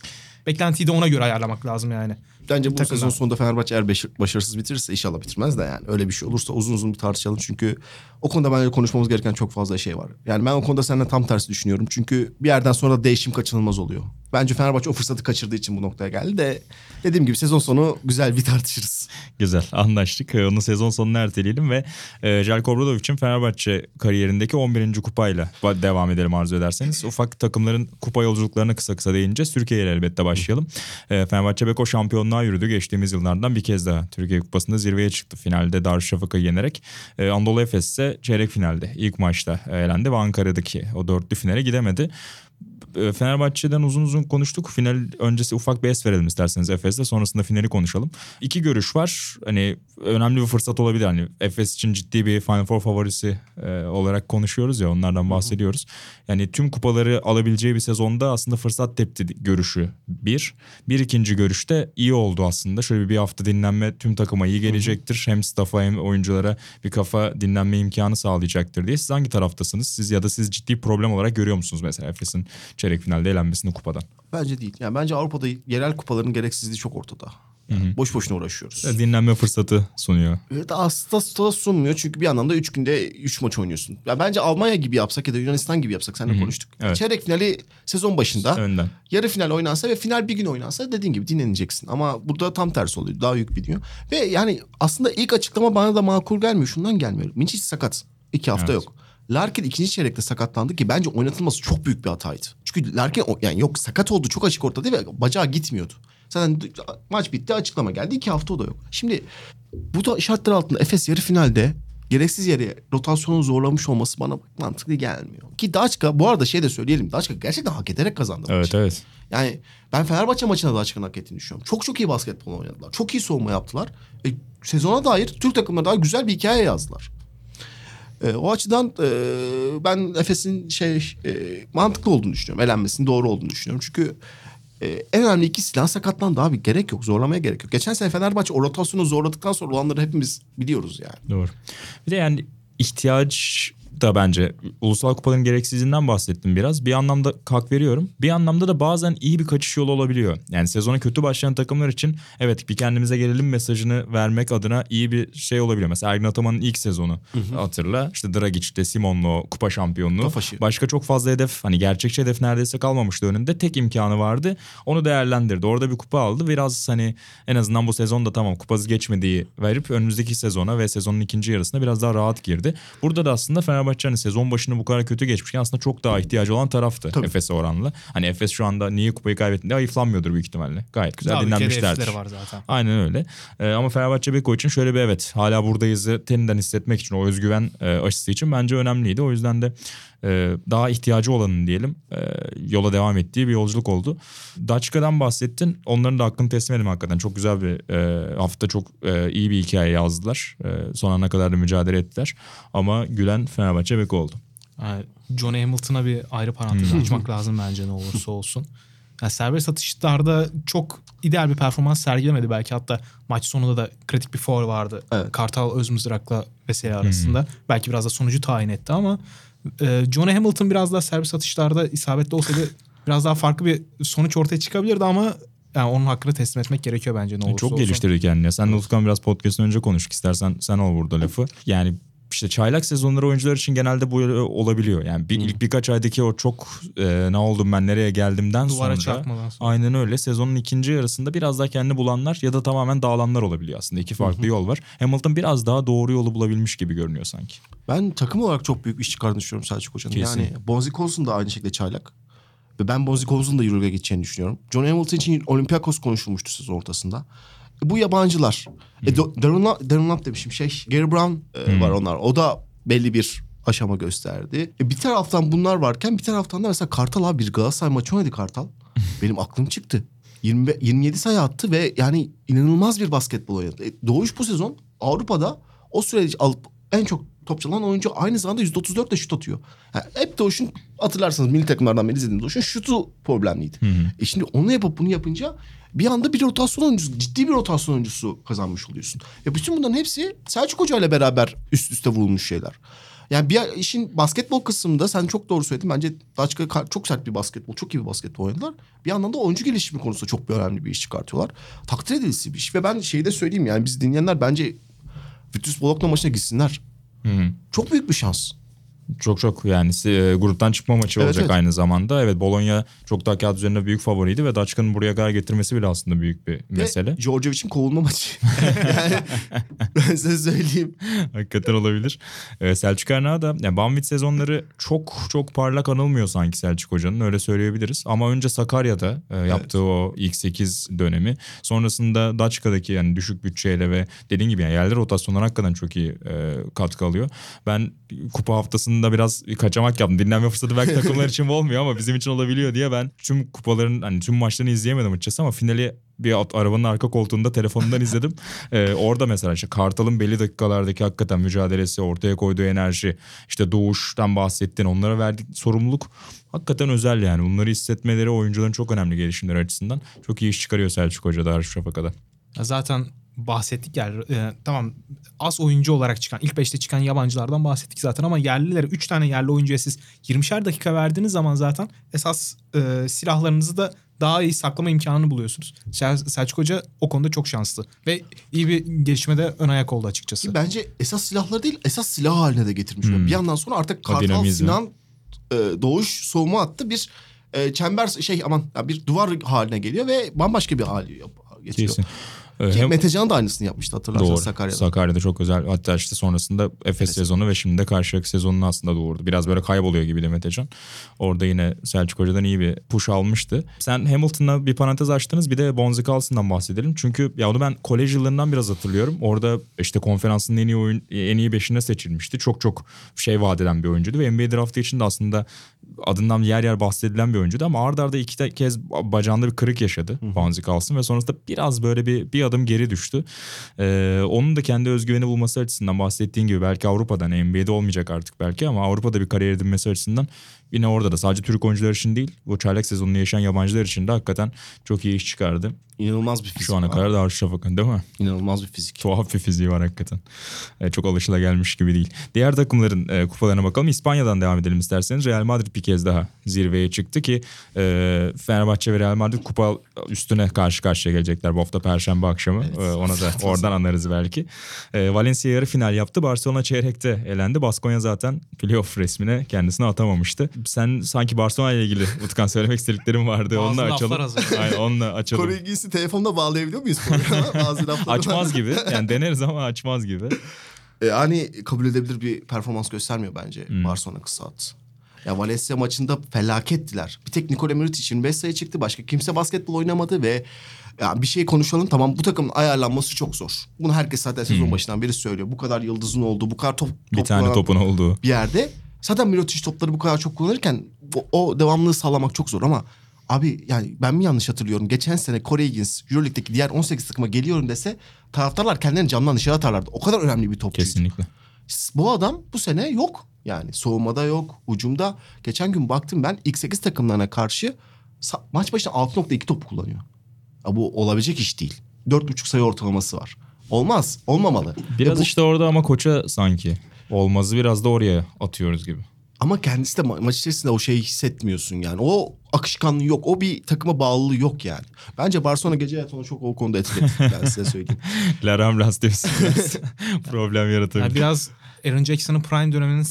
Beklentiyi de ona göre ayarlamak lazım yani. Bence bu sezon sonunda Fenerbahçe eğer başarısız bitirirse inşallah bitirmez de yani. Öyle bir şey olursa uzun uzun bir tartışalım. Çünkü o konuda bence konuşmamız gereken çok fazla şey var. Yani ben o konuda seninle tam tersi düşünüyorum. Çünkü bir yerden sonra değişim kaçınılmaz oluyor. Bence Fenerbahçe o fırsatı kaçırdığı için bu noktaya geldi de dediğim gibi sezon sonu güzel bir tartışırız. Güzel anlaştık. Ee, Onu sezon sonuna erteleyelim ve e, Jelko Obradovic'in Fenerbahçe kariyerindeki 11. kupayla devam edelim arzu ederseniz. Ufak takımların kupa yolculuklarına kısa kısa değineceğiz. Türkiye ile elbette başlayalım. E, Fenerbahçe Beko şampiyonluğa yürüdü. Geçtiğimiz yıllardan bir kez daha Türkiye Kupası'nda zirveye çıktı. Finalde Darüşşafaka'yı yenerek. E, Anadolu Efes ise çeyrek finalde ilk maçta elendi ve Ankara'daki o dörtlü finale gidemedi. E, Fenerbahçe'den uzun uzun konuştuk. Final öncesi ufak bir es verelim isterseniz Efes'te. Sonrasında finali konuşalım. İki görüş var. Hani önemli bir fırsat olabilir. Hani Efes için ciddi bir Final Four favorisi e, olarak konuşuyoruz ya onlardan bahsediyoruz. Yani tüm kupaları alabileceği bir sezonda aslında fırsat tepti görüşü bir. Bir ikinci görüşte iyi oldu aslında. Şöyle bir hafta dinlenme tüm takıma iyi gelecektir. Hem staff'a hem oyunculara bir kafa dinlenme imkanı sağlayacaktır diye. Siz hangi taraftasınız? Siz ya da siz ciddi problem olarak görüyor musunuz mesela Efes'in çeyrek finalde elenmesini kupadan? Bence değil. Yani bence Avrupa'da yerel kupaların gereksizliği çok ortada. Yani boş boşuna uğraşıyoruz. Dinlenme fırsatı sunuyor. Evet aslında da sunmuyor çünkü bir yandan da 3 günde 3 maç oynuyorsun. Ya bence Almanya gibi yapsak ya da Yunanistan gibi yapsak seninle konuştuk. Evet. Çeyrek finali sezon başında Önden. yarı final oynansa ve final bir gün oynansa dediğin gibi dinleneceksin. Ama burada tam tersi oluyor. Daha yük biniyor. Ve yani aslında ilk açıklama bana da makul gelmiyor. Şundan gelmiyor. Minçic sakat. İki hafta Evet. yok. Larkin ikinci çeyrekte sakatlandı ki bence oynatılması çok büyük bir hataydı. Çünkü Larkin yani yok sakat oldu çok açık ortada ve bacağı gitmiyordu. Zaten maç bitti açıklama geldi iki hafta o da yok. Şimdi bu da şartlar altında Efes yarı finalde gereksiz yere rotasyonu zorlamış olması bana mantıklı gelmiyor. Ki Daçka bu arada şey de söyleyelim. Daçka gerçekten hak ederek kazandı Evet maçı. evet. Yani ben Fenerbahçe maçına da açıkçası hak ettiğini düşünüyorum. Çok çok iyi basketbol oynadılar. Çok iyi savunma yaptılar. E, sezona dair Türk takımları daha güzel bir hikaye yazdılar. E, o açıdan e, ben Efes'in şey e, mantıklı olduğunu düşünüyorum. Elenmesinin doğru olduğunu düşünüyorum. Çünkü e, en önemli iki silah sakatlandı abi. Gerek yok. Zorlamaya gerek yok. Geçen sene Fenerbahçe o rotasyonu zorladıktan sonra olanları hepimiz biliyoruz yani. Doğru. Bir de yani ihtiyaç da bence ulusal kupaların gereksizliğinden bahsettim biraz. Bir anlamda hak veriyorum. Bir anlamda da bazen iyi bir kaçış yolu olabiliyor. Yani sezona kötü başlayan takımlar için evet bir kendimize gelelim mesajını vermek adına iyi bir şey olabiliyor. Mesela Ergin Ataman'ın ilk sezonu hatırla. İşte Dragic'te Simon'la kupa şampiyonluğu. Kafaşı. Başka çok fazla hedef hani gerçekçi hedef neredeyse kalmamıştı önünde. Tek imkanı vardı. Onu değerlendirdi. Orada bir kupa aldı. Biraz hani en azından bu sezonda tamam kupası geçmediği verip önümüzdeki sezona ve sezonun ikinci yarısına biraz daha rahat girdi. Burada da aslında Fenerbahçe hani sezon başını bu kadar kötü geçmişken aslında çok daha ihtiyacı olan taraftı Tabii. Efes'e oranla. Hani Efes şu anda niye kupayı kaybetti diye ayıflanmıyordur büyük ihtimalle. Gayet güzel ülkede dinlenmişlerdir. var zaten. Aynen öyle. Ee, ama Fenerbahçe Beko için şöyle bir evet hala buradayızı teninden hissetmek için o özgüven e, aşısı için bence önemliydi. O yüzden de e, daha ihtiyacı olanın diyelim e, yola devam ettiği bir yolculuk oldu. Daçka'dan bahsettin. Onların da hakkını teslim edelim hakikaten. Çok güzel bir e, hafta çok e, iyi bir hikaye yazdılar. E, son ana kadar da mücadele ettiler. Ama gülen Fenerbahçe Beko oldu. Yani Johnny Hamilton'a bir ayrı parantez açmak lazım bence ne olursa olsun. Yani serbest atışlarda çok ideal bir performans sergilemedi belki hatta maç sonunda da kritik bir foul vardı. Evet. Kartal Özmızrak'la Veseli arasında. Belki biraz da sonucu tayin etti ama e, Johnny Hamilton biraz daha serbest atışlarda isabetli olsaydı biraz daha farklı bir sonuç ortaya çıkabilirdi ama yani onun hakkını teslim etmek gerekiyor bence ne olursa Çok olsun. geliştirdi kendini. Sen de Utkan biraz podcast'ın önce konuştuk. İstersen sen ol burada lafı. Yani işte çaylak sezonları oyuncular için genelde bu olabiliyor. Yani bir, ilk birkaç aydaki o çok e, ne oldum ben nereye geldimden Duvara sonra. çarpmadan sonra. Aynen öyle. Sezonun ikinci yarısında biraz daha kendini bulanlar ya da tamamen dağılanlar olabiliyor aslında. İki farklı yol var. Hamilton biraz daha doğru yolu bulabilmiş gibi görünüyor sanki. Ben takım olarak çok büyük iş çıkardığını düşünüyorum Selçuk Hoca'nın. Kesin. Yani Bonzi Colson da aynı şekilde çaylak. Ve ben Bonzi Colson'un da Euroleague'e gideceğini düşünüyorum. John Hamilton için Olympiakos konuşulmuştu sezon ortasında. E, bu yabancılar. E, Do- Darren, Darren Lamb demişim şey. Gary Brown e, var onlar. O da belli bir aşama gösterdi. E, bir taraftan bunlar varken bir taraftan da mesela Kartal abi bir Galatasaray maçı oynadı Kartal. Benim aklım çıktı. 20, 27 sayı attı ve yani inanılmaz bir basketbol oynadı. E, Doğuş bu sezon Avrupa'da o süreci alıp en çok top çalan oyuncu aynı zamanda %34 de şut atıyor. Yani hep Doğuş'un hatırlarsanız milli takımlardan beri izlediğim Doğuş'un şutu problemliydi. E şimdi onu yapıp bunu yapınca bir anda bir rotasyon oyuncusu, ciddi bir rotasyon oyuncusu kazanmış oluyorsun. Ve bütün bunların hepsi Selçuk Hoca ile beraber üst üste vurulmuş şeyler. Yani bir işin basketbol kısmında sen çok doğru söyledin. Bence Daçka ka- çok sert bir basketbol, çok iyi bir basketbol oynadılar. Bir yandan da oyuncu gelişimi konusunda çok bir önemli bir iş çıkartıyorlar. Takdir edilisi bir iş. Ve ben şeyi de söyleyeyim yani biz dinleyenler bence Virtus Bologna maçına gitsinler. Çok büyük bir şans. Çok çok yani e, gruptan çıkma maçı Evet, olacak evet. aynı zamanda. Evet Bologna çok daha kağıt üzerinde büyük favoriydi ve Daçka'nın buraya kadar getirmesi bile aslında büyük bir mesele. Ve Djordjevic'in kovulma maçı. yani ben size söyleyeyim. Hakikaten olabilir. Ee, Selçuk Erna da yani Banvit sezonları çok çok parlak anılmıyor sanki Selçuk Hoca'nın öyle söyleyebiliriz. Ama önce Sakarya'da e, yaptığı o ilk 8 dönemi sonrasında Daçka'daki yani düşük bütçeyle ve dediğin gibi yani yerli rotasyonlar hakikaten çok iyi e, katkı alıyor. Ben kupa haftasında biraz kaçamak yaptım. Dinlenme fırsatı belki takımlar için olmuyor ama bizim için olabiliyor diye ben tüm kupaların hani tüm maçlarını izleyemedim açıkçası ama finali bir arabanın arka koltuğunda telefonundan izledim. Ee, orada mesela işte Kartal'ın belli dakikalardaki hakikaten mücadelesi, ortaya koyduğu enerji, işte doğuştan bahsettin, onlara verdiği sorumluluk hakikaten özel yani. Bunları hissetmeleri oyuncuların çok önemli gelişimleri açısından. Çok iyi iş çıkarıyor Selçuk Hoca da Darüşşafaka'da. Ya zaten bahsettik yani e, tamam az oyuncu olarak çıkan ilk 5'te çıkan yabancılardan bahsettik zaten ama yerlilere 3 tane yerli oyuncuya siz 20'şer dakika verdiğiniz zaman zaten esas e, silahlarınızı da daha iyi saklama imkanını buluyorsunuz. Sel- Selçuk Hoca o konuda çok şanslı ve iyi bir gelişmede ön ayak oldu açıkçası. Bence esas silahları değil esas silah haline de getirmiş. Bir yandan sonra artık Kartal. Sinan, e, Doğuş soğuma attı bir e, çember şey aman ya bir duvar haline geliyor ve bambaşka bir hali getiriyor. Kesin. Ee, Ki hem- Metecan da aynısını yapmıştı hatırlarsanız Doğru. Sakarya'da. Sakarya'da çok özel. Hatta işte sonrasında Efes sezonu ve şimdi de Karşıyaka sezonunu aslında doğurdu. Biraz böyle kayboluyor gibi de Metecan. Orada yine Selçuk Hoca'dan iyi bir push almıştı. Sen Hamilton'la bir parantez açtınız. Bir de Bonzi Carlson'dan bahsedelim. Çünkü ya onu ben kolej yıllarından biraz hatırlıyorum. Orada işte konferansın en iyi oyun en iyi beşine seçilmişti. Çok çok şey vaat eden bir oyuncuydu ve NBA draftı için de aslında adından yer yer bahsedilen bir oyuncuydu ama arda arda iki kez bacağında bir kırık yaşadı Bonzi Carlson ve sonrasında biraz böyle bir bir adım geri düştü. Ee, onun da kendi özgüveni bulması açısından bahsettiğin gibi belki Avrupa'dan NBA'de olmayacak artık belki ama Avrupa'da bir kariyer edinmesi açısından yine orada da sadece Türk oyuncular için değil bu çaylak sezonunu yaşayan yabancılar için de hakikaten çok iyi iş çıkardı. İnanılmaz bir fizik. Şu ana var. kadar Darüşşafaka'nın değil mi? İnanılmaz bir fizik. Tuhaf bir fiziği var hakikaten. Ee, çok alışılagelmiş gibi değil. Diğer takımların e, kupalarına bakalım. İspanya'dan devam edelim isterseniz. Real Madrid bir kez daha zirveye çıktı ki e, Fenerbahçe ve Real Madrid kupa üstüne karşı karşıya gelecekler bu hafta Perşembe akşamı. E, ona da oradan anlarız belki. E, Valencia yarı final yaptı. Barcelona çeyrekte elendi. Baskonya zaten playoff resmine kendisini atamamıştı. Sen sanki Barcelona ile ilgili Utkan söylemek istediklerin vardı. Bazı onunla açalım. hazırladım. Aynen, onunla açalım. Konu ilgisi telefonla bağlayabiliyor muyuz? Bazı lafları. Açmaz gibi. Yani deneriz ama açmaz gibi. E, hani kabul edebilir bir performans göstermiyor bence Hmm. Barcelona kısa at. Ya Valencia maçında felakettiler. Bir tek Nikola Mirotic 25 sayı çıktı. Başka kimse basketbol oynamadı ve ya bir şey konuşalım tamam bu takımın ayarlanması çok zor. Bunu herkes zaten sezon başından beri söylüyor. Bu kadar yıldızın olduğu, bu kadar top, Hmm. Bir top tane topun olduğu. bir yerde Zaten Mirotic topları bu kadar çok kullanırken o, o devamlılığı sağlamak çok zor ama abi yani ben mi yanlış hatırlıyorum? Geçen sene Corey Higgins Euroleague'deki diğer 18 takıma geliyorum dese taraftarlar kendilerini camdan dışarı atarlardı. O kadar önemli bir topçuydu. Kesinlikle. Bu adam bu sene yok. Yani soğumada yok, ucumda. Geçen gün baktım ben ilk 8 takımlarına karşı maç başına 6.2 top kullanıyor. Ya bu olabilecek iş değil. 4.5 sayı ortalaması var. Olmaz, olmamalı. Biraz bu- işte orada ama koça sanki olmazı biraz da oraya atıyoruz gibi. Ama kendisi de ma- maç içerisinde o şeyi hissetmiyorsun yani. O akışkanlığı yok. O bir takıma bağlılığı yok yani. Bence Barcelona gece hayatı onu çok o konuda etkiledi. ben size söyleyeyim. La Ramblas diyorsun. Problem yaratabilir. Yani biraz Aaron Jackson'ın prime döneminin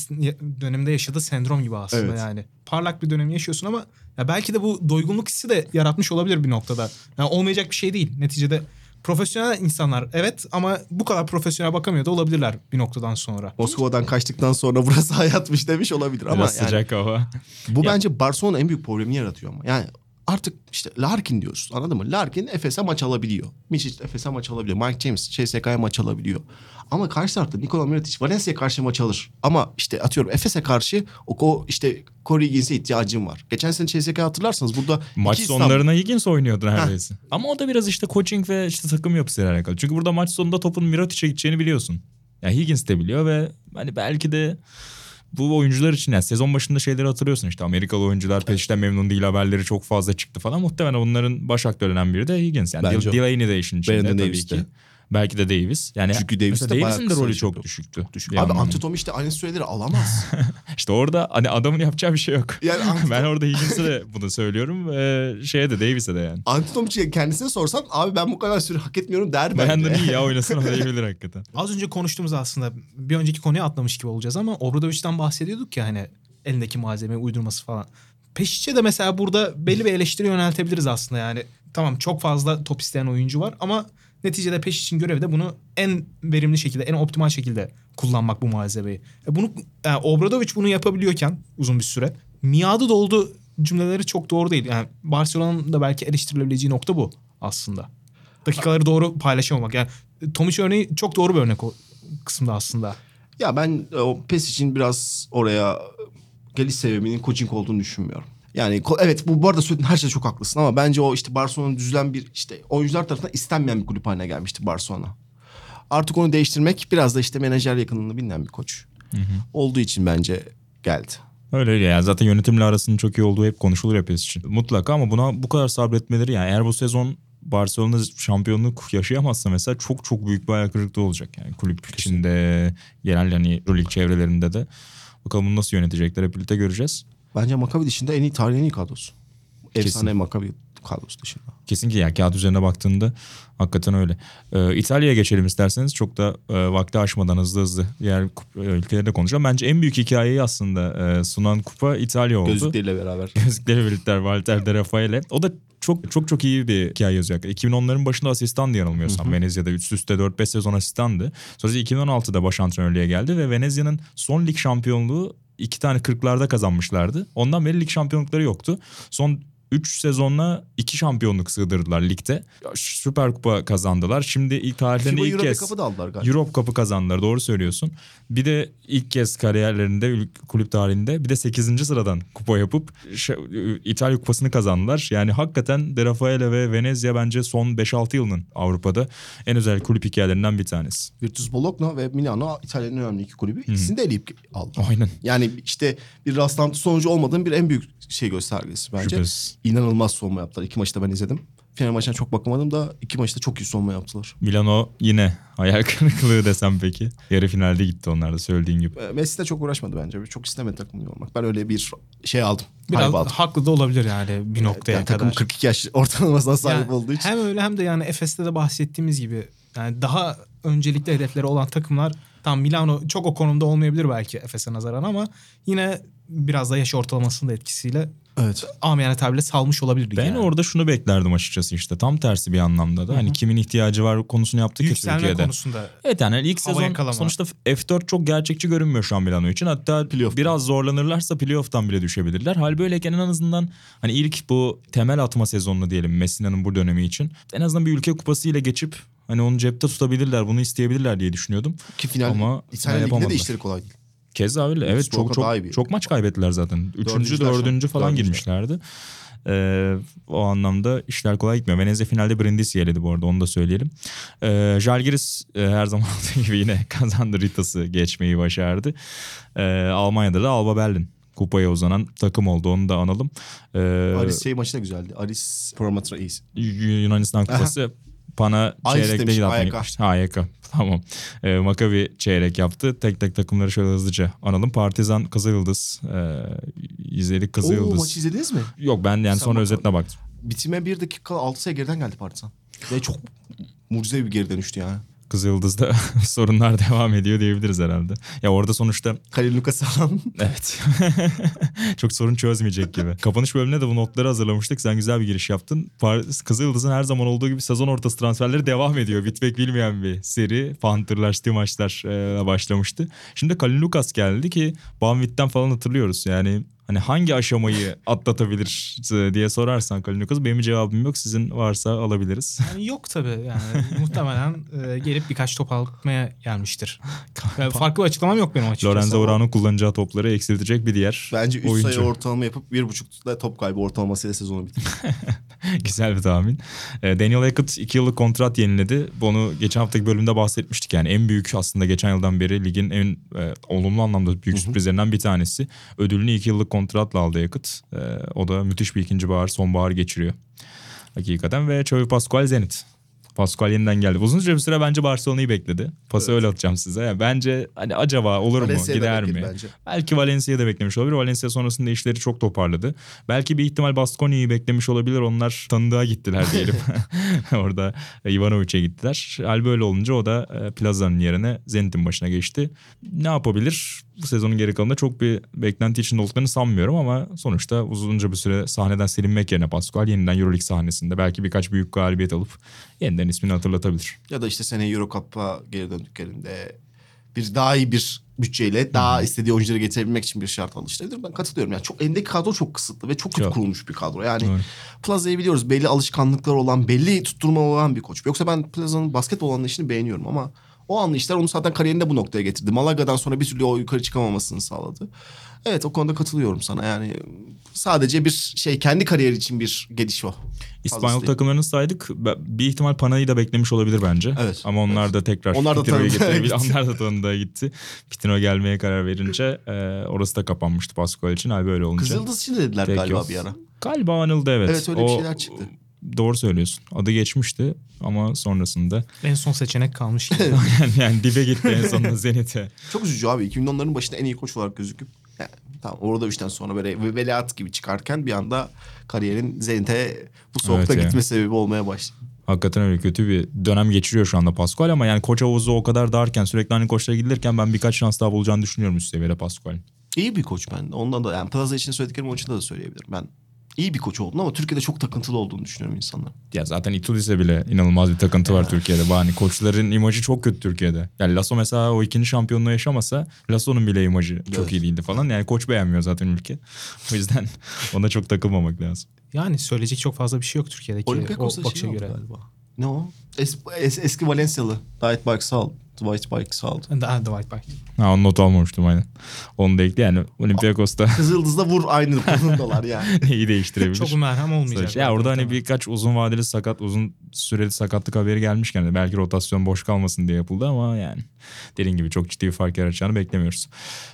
döneminde yaşadığı sendrom gibi aslında Evet. yani. Parlak bir dönemi yaşıyorsun ama ya belki de bu doygunluk hissi de yaratmış olabilir bir noktada. Yani olmayacak bir şey değil. Neticede profesyonel insanlar evet ama bu kadar profesyonel bakamıyor da olabilirler bir noktadan sonra. Moskova'dan kaçtıktan sonra burası hayatmış demiş olabilir ama Biraz yani sıcak hava. bu bence Barcelona en büyük problemini yaratıyor ama. Yani artık işte Larkin diyoruz anladın mı? Larkin Efes'e maç alabiliyor. Miçic Efes'e maç alabiliyor. Mike James CSK'ya maç alabiliyor. Ama karşı tarafta Nikola Mirotic Valencia'ya karşı maç alır. Ama işte atıyorum Efes'e karşı o, o işte Corey Higgins'e ihtiyacım var. Geçen sene CSK'yı hatırlarsanız burada Maç sonlarına Higgins oynuyordu neredeyse. Ama o da biraz işte coaching ve işte takım yapısıyla alakalı. Çünkü burada maç sonunda topun Mirotic'e gideceğini biliyorsun. Ya Higgins de biliyor ve hani belki de bu oyuncular için yani sezon başında şeyleri hatırlıyorsun işte Amerikalı oyuncular peşten memnun değil haberleri çok fazla çıktı falan. Muhtemelen onların baş aktörlerinden biri de Higgins. Yani Bence. Delaney de işin içinde Brandon tabii Davis ki. de. Belki de Davis. Yani Çünkü Davis de bayağı Davis'in de rolü çok bir- düşüktü. Düşük. Abi anlamda. Antetokounmpo işte aynı süreleri alamaz. İşte orada hani adamın yapacağı bir şey yok. Yani Antetokounmpo- ben orada Higgins'e de bunu söylüyorum. Ee, şeye de Davis'e de yani. Antetokounmpo'ya kendisine sorsan abi ben bu kadar süre hak etmiyorum der bence. Brandon iyi ya oynasın o diyebilir hakikaten. Az önce konuştuğumuz aslında bir önceki konuya atlamış gibi olacağız ama Obradovic'den bahsediyorduk ya hani elindeki malzemeyi uydurması falan. Peşiç'e de mesela burada belli bir eleştiri yöneltebiliriz aslında yani. Tamam çok fazla top isteyen oyuncu var ama neticede Peşiç'in görevi de bunu en verimli şekilde, en optimal şekilde kullanmak bu malzemeyi. E bunu yani Obradovic bunu yapabiliyorken uzun bir süre miadı doldu cümleleri çok doğru değil. Yani Barcelona'nın da belki eleştirilebileceği nokta bu aslında. Dakikaları doğru paylaşamamak. Yani Tomic örneği çok doğru bir örnek o kısımda aslında. Ya ben e, o PES için biraz oraya geliş sebebinin coaching olduğunu düşünmüyorum. Yani evet bu, bu arada söylediğin her şey çok haklısın ama bence o işte Barcelona'nın düzülen bir işte oyuncular tarafından istenmeyen bir kulüp haline gelmişti Barcelona. Artık onu değiştirmek biraz da işte menajer yakınlığını bilinen bir koç. Olduğu için bence geldi. Öyle öyle yani zaten yönetimle arasının çok iyi olduğu hep konuşulur hep için. Mutlaka ama buna bu kadar sabretmeleri yani eğer bu sezon Barcelona şampiyonluk yaşayamazsa mesela çok çok büyük bir ayak kırıklığı olacak yani kulüp içinde genel hani Euroleague çevrelerinde de. Bakalım bunu nasıl yönetecekler hep birlikte göreceğiz. Bence Maccabi dışında en iyi tarihin en iyi kadrosu. Efsane Maccabi kadrosu dışında. Kesin ki yani kağıt üzerine baktığında hakikaten öyle. Ee, İtalya'ya geçelim isterseniz çok da e, vakti aşmadan hızlı hızlı diğer e, ülkeleri de konuşalım. Bence en büyük hikayeyi aslında e, sunan kupa İtalya oldu. Gözlükleriyle beraber. Gözlükleri birlikte Walter De Raffaele. O da çok çok çok iyi bir hikaye yazıyor. 2010'ların başında asistandı yanılmıyorsam Venezia'da. Üst üste 4-5 sezon asistandı. Sonra 2016'da baş antrenörlüğe geldi ve Venezia'nın son lig şampiyonluğu iki tane 40'larda kazanmışlardı. Ondan beri lig şampiyonlukları yoktu. Son 3 sezonla 2 şampiyonluk sığdırdılar ligde. Süper Kupa kazandılar. Şimdi ilk tarihlerinde ilk kez kapı da aldılar galiba. Europe Cup'ı kazandılar. Doğru söylüyorsun. Bir de ilk kez kariyerlerinde kulüp tarihinde bir de 8. sıradan kupa yapıp İtalya kupasını kazandılar. Yani hakikaten De Raffaele ve Venezia bence son 5-6 yılının Avrupa'da en özel kulüp hikayelerinden bir tanesi. Virtus Bologna ve Milano İtalya'nın önemli iki kulübü. İkisini de eleyip aldı. Aynen. Yani işte bir rastlantı sonucu olmadığın bir en büyük şey göstergesi bence. Şüphesiz. İnanılmaz savunma yaptılar. İki maçta ben izledim. Final maçına çok bakamadım da iki maçta çok iyi savunma yaptılar. Milano yine hayal kırıklığı desem peki. Yarı finalde gitti onlar da söylediğin gibi. Ee, Messi de çok uğraşmadı bence. Çok istemedi takımlı olmak. Ben öyle bir şey aldım. Biraz aldım. haklı da olabilir yani bir noktaya Yani takım kadar. 42 yaş ortalamasına sahip Yani olduğu için. Hem öyle hem de yani Efes'te de bahsettiğimiz gibi yani daha öncelikli hedefleri olan takımlar tam Milano çok o konumda olmayabilir belki Efes'e nazaran ama yine biraz da yaş ortalamasının da etkisiyle Evet. amiyane tabirle salmış olabilir. Ben yani. orada şunu beklerdim açıkçası işte. Tam tersi bir anlamda da. Hani kimin ihtiyacı var konusunu yaptık ya yükselme Türkiye'de. konusunda Evet yani ilk sezon yakalama. sonuçta F4 çok gerçekçi görünmüyor şu an Milano için. Hatta Playoff'ta. biraz zorlanırlarsa playoff'tan bile düşebilirler. Hal böyleyken en azından hani ilk bu temel atma sezonunu diyelim Messina'nın bu dönemi için. En azından bir ülke kupası ile geçip hani onu cepte tutabilirler, bunu isteyebilirler diye düşünüyordum. Ki final Ama İtalya Ligi'nde de işleri kolay değil. Keza öyle. Evet çok Wolfsburg'a daha iyi çok bir- çok maç kaybettiler zaten. Üçüncü, dördüncü falan Dördüncüler. girmişlerdi. Ee, o anlamda işler kolay gitmiyor. Venezia finalde Brindisi eledi bu arada onu da söyleyelim. Ee, Žalgiris e, her zaman olduğu gibi yine kazandı Ritas'ı geçmeyi başardı. Ee, Almanya'da da Alba Berlin kupaya uzanan takım oldu onu da analım. Ee, Aris şey maçı da güzeldi. Aris Ace. Y- Yunanistan kupası Pana Ajax çeyrekte gitmeye AYK. Tamam. Ee, Maccabi çeyrek yaptı. Tek tek takımları şöyle hızlıca analım. Partizan Kızılyıldız. Ee, izledik Oo Kızılyıldız. maçı izlediniz mi? Yok ben yani Sen sonra bak- özetine baktım. Bitime bir dakika altı sayı geriden geldi Partizan. Ve çok mucizevi bir geri dönüştü yani. Kızılyıldız'da sorunlar devam ediyor diyebiliriz herhalde. Ya orada sonuçta Kalil Lucas alan. evet çok sorun çözmeyecek gibi. Kapanış bölümüne de bu notları hazırlamıştık. Sen güzel bir giriş yaptın. Par- Kızılyıldız'ın her zaman olduğu gibi sezon ortası transferleri devam ediyor. Bitmek bilmeyen bir seri. Panther'lar, maçlar e, başlamıştı. Şimdi Kalin Lucas geldi ki Banvit'ten falan hatırlıyoruz. Yani hani hangi aşamayı atlatabilir e, diye sorarsan Kalin Lucas benim cevabım yok. Sizin varsa alabiliriz. Yani yok tabii yani muhtemelen e, gelip birkaç top atmaya gelmiştir. Yani farklı bir açıklamam yok benim açıkçası. Lorenzo Urano'nun kullanacağı topları eksiltecek bir diğer Bence 3 oyuncu. sayı ortalama yapıp 1.5'da top kaybı ortalamasıyla sezonu bitirdi. Güzel bir tahmin. E, Daniel Hackett 2 yıllık kontrat yeniledi. Bunu geçen haftaki bölümde bahsetmiştik. Yani en büyük aslında geçen yıldan beri ligin en e, olumlu anlamda büyük sürprizlerinden bir tanesi. Ödülünü 2 yıllık kontratla aldı Hackett. E, o da müthiş bir ikinci bahar, sonbahar geçiriyor. Hakikaten ve Xavi Pascual Zenit. Pascual yeniden geldi. Uzunca bir süre bence Barcelona'yı bekledi. Pası öyle atacağım size. Yani bence hani acaba olur mu? Gider mi? bence. Belki Valencia'yı da beklemiş olabilir. Valencia sonrasında işleri çok toparladı. Belki bir ihtimal Baskonya'yı beklemiş olabilir. Onlar tanıdığa gittiler diyelim. Orada Ivanovic'e gittiler. Hal böyle olunca o da e, Plaza'nın yerine Zenit'in başına geçti. Ne yapabilir? Bu sezonun geri kalanında çok bir beklenti içinde olduklarını sanmıyorum ama sonuçta uzunca bir süre sahneden silinmek yerine Pascual yeniden Euroleague sahnesinde belki birkaç büyük galibiyet alıp yeniden ismini hatırlatabilir. Ya da işte seneye Euro Cup'a geri döndüklerinde bir daha iyi bir bütçeyle daha istediği oyuncuları getirebilmek için bir şart alıştırabilir. Ben katılıyorum. Yani çok elindeki kadro çok kısıtlı ve çok kötü kurulmuş bir kadro. Yani. Plaza'yı biliyoruz. Belli alışkanlıkları olan, belli tutturma olan bir koç. Yoksa ben Plaza'nın basketbol anlayışını beğeniyorum ama o anlayışlar onu zaten kariyerinde bu noktaya getirdi. Malaga'dan sonra bir türlü o yukarı çıkamamasını sağladı. Evet o konuda katılıyorum sana. Yani sadece bir şey kendi kariyeri için bir geliş o. İspanyol takımlarını saydık. Bir ihtimal Pana'yı da beklemiş olabilir bence. Evet, Ama onlar da tekrar Onlar da Pitino'yu tanıdığa getirebilir. Onlar da tanıdığa gitti. Pitino gelmeye karar verince e, orası da kapanmıştı Pascual için. Hal böyle olunca. Kızıldız için de dediler Tek galiba yol. bir ara. Galiba anıldı evet. Evet, öyle bir şeyler çıktı. Doğru söylüyorsun. Adı geçmişti ama sonrasında En son seçenek kalmış. yani, yani dibe gitti en sonunda Zenit'e. Çok üzücü abi. 2010'ların başında en iyi koç olarak gözüküp yani, tamam orada üçten sonra böyle ve- veliaht gibi çıkarken bir anda kariyerin Zenit'e bu soğukta Evet ya. gitme sebebi olmaya başladı. Hakikaten öyle kötü bir dönem geçiriyor şu anda Pascual ama yani koç havuzu o kadar darken sürekli aynı koçlara gidilirken ben birkaç şans daha bulacağını düşünüyorum üst seviyede Pascual'in. İyi bir koç ben. Ondan da yani Plaza için söylediklerim onun için de söyleyebilirim. Ben iyi bir koç oldun ama Türkiye'de çok takıntılı olduğunu düşünüyorum insanlar. Ya zaten Itudis'e bile inanılmaz bir takıntı var Türkiye'de. Hani koçların imajı çok kötü Türkiye'de. Yani Lasso mesela o ikinci şampiyonluğu yaşamasa Lasso'nun bile imajı çok Evet. iyi değildi falan. Yani koç beğenmiyor zaten ülke. O yüzden ona çok takılmamak lazım. yani söyleyecek çok fazla bir şey yok Türkiye'deki o Olympiakos'ta bakışa şey göre. galiba. Ne o? Es, es- eski Valencialı. Dwight Bike Salt. Dwight Bike Salt. Daha The White Bike. Ha onu not almamıştım aynen. Onu da ekle yani Olympiakos'ta Kızıldız'da vur aynı konumdalar yani. neyi değiştirebilir. Çok merhem olmayacak. Ya orada hani birkaç uzun vadeli sakat, uzun süreli sakatlık haberi gelmişken de belki rotasyon boş kalmasın diye yapıldı ama yani dediğin gibi çok ciddi bir fark yaratacağını beklemiyoruz.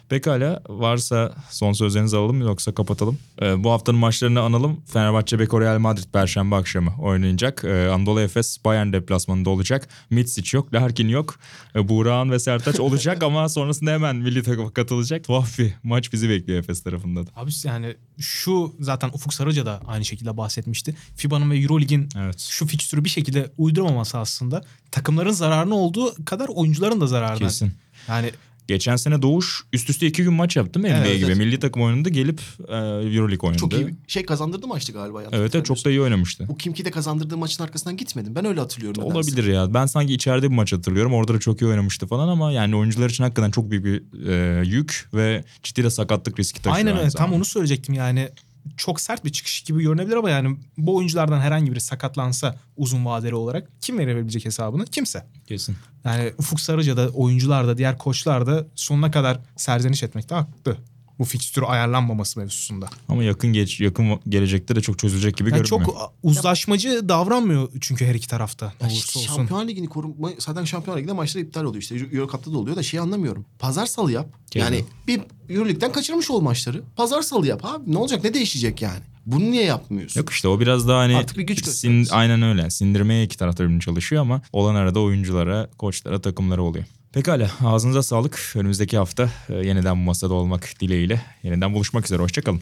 Pekala varsa son sözlerinizi alalım yoksa kapatalım. Ee, bu haftanın maçlarını analım. Fenerbahçe Beko Real Madrid Perşembe akşamı oynayacak. Ee, Anadolu Efes Bayern deplasmanında olacak. Mitsic yok, Larkin yok. Ee, Buğra'nın ve Sertaç olacak ama sonrasında hemen milli takıma katılacak. Tuhaf bir maç bizi bekliyor Efes tarafında da. Abi yani şu zaten Ufuk Sarıca da aynı şekilde bahsetmişti. FIBA'nın ve Eurolig'in Evet. şu fikstürü bir şekilde uyduramaması aslında takımların zararına olduğu kadar oyuncuların da zararına. Kesin. Yani Geçen sene Doğuş üst üste iki gün maç yaptı mı NBA Evet, gibi. evet. Milli takım oynadı gelip e, Euroleague oynadı. çok iyi bir şey kazandırdı maçtı galiba. Evet evet çok da iyi oynamıştı. Bu Kimki de kazandırdığı maçın arkasından gitmedim. Ben öyle hatırlıyorum. nedense. Olabilir ya. Ben sanki içeride bir maç hatırlıyorum. Orada da çok iyi oynamıştı falan ama yani oyuncular için hakikaten çok büyük bir e, yük ve ciddi de sakatlık riski taşıyor. aynen öyle tam onu söyleyecektim yani. Çok sert bir çıkış gibi görünebilir ama yani bu oyunculardan herhangi biri sakatlansa uzun vadeli olarak kim verebilecek hesabını? Kimse. Kesin. Yani Ufuk Sarıca da oyuncular da diğer koçlar da sonuna kadar serzeniş etmekte haklı. Bu fikstürü ayarlanmaması mevzusunda. Ama yakın geç yakın gelecekte de çok çözülecek gibi Yani görünmüyor. çok uzlaşmacı davranmıyor çünkü her iki tarafta. Ya olursa işte olsun. Şampiyon Ligi'ni koruma zaten Şampiyon Ligi'nde maçlar iptal oluyor işte. Euro Cup'ta da oluyor da şeyi anlamıyorum. Pazar salı yap. Kesin. Yani bir Euro Lig'den kaçırmış ol maçları. Pazar salı yap abi. Ne olacak? Ne değişecek yani? Bunu niye yapmıyorsun? Yok işte o biraz daha hani Artık bir güç sin- aynen öyle. Sindirmeye iki tarafta birbirini çalışıyor ama olan arada oyunculara, koçlara, takımlara oluyor. Pekala ağzınıza sağlık. Önümüzdeki hafta e, yeniden bu masada olmak dileğiyle yeniden buluşmak üzere. Hoşçakalın.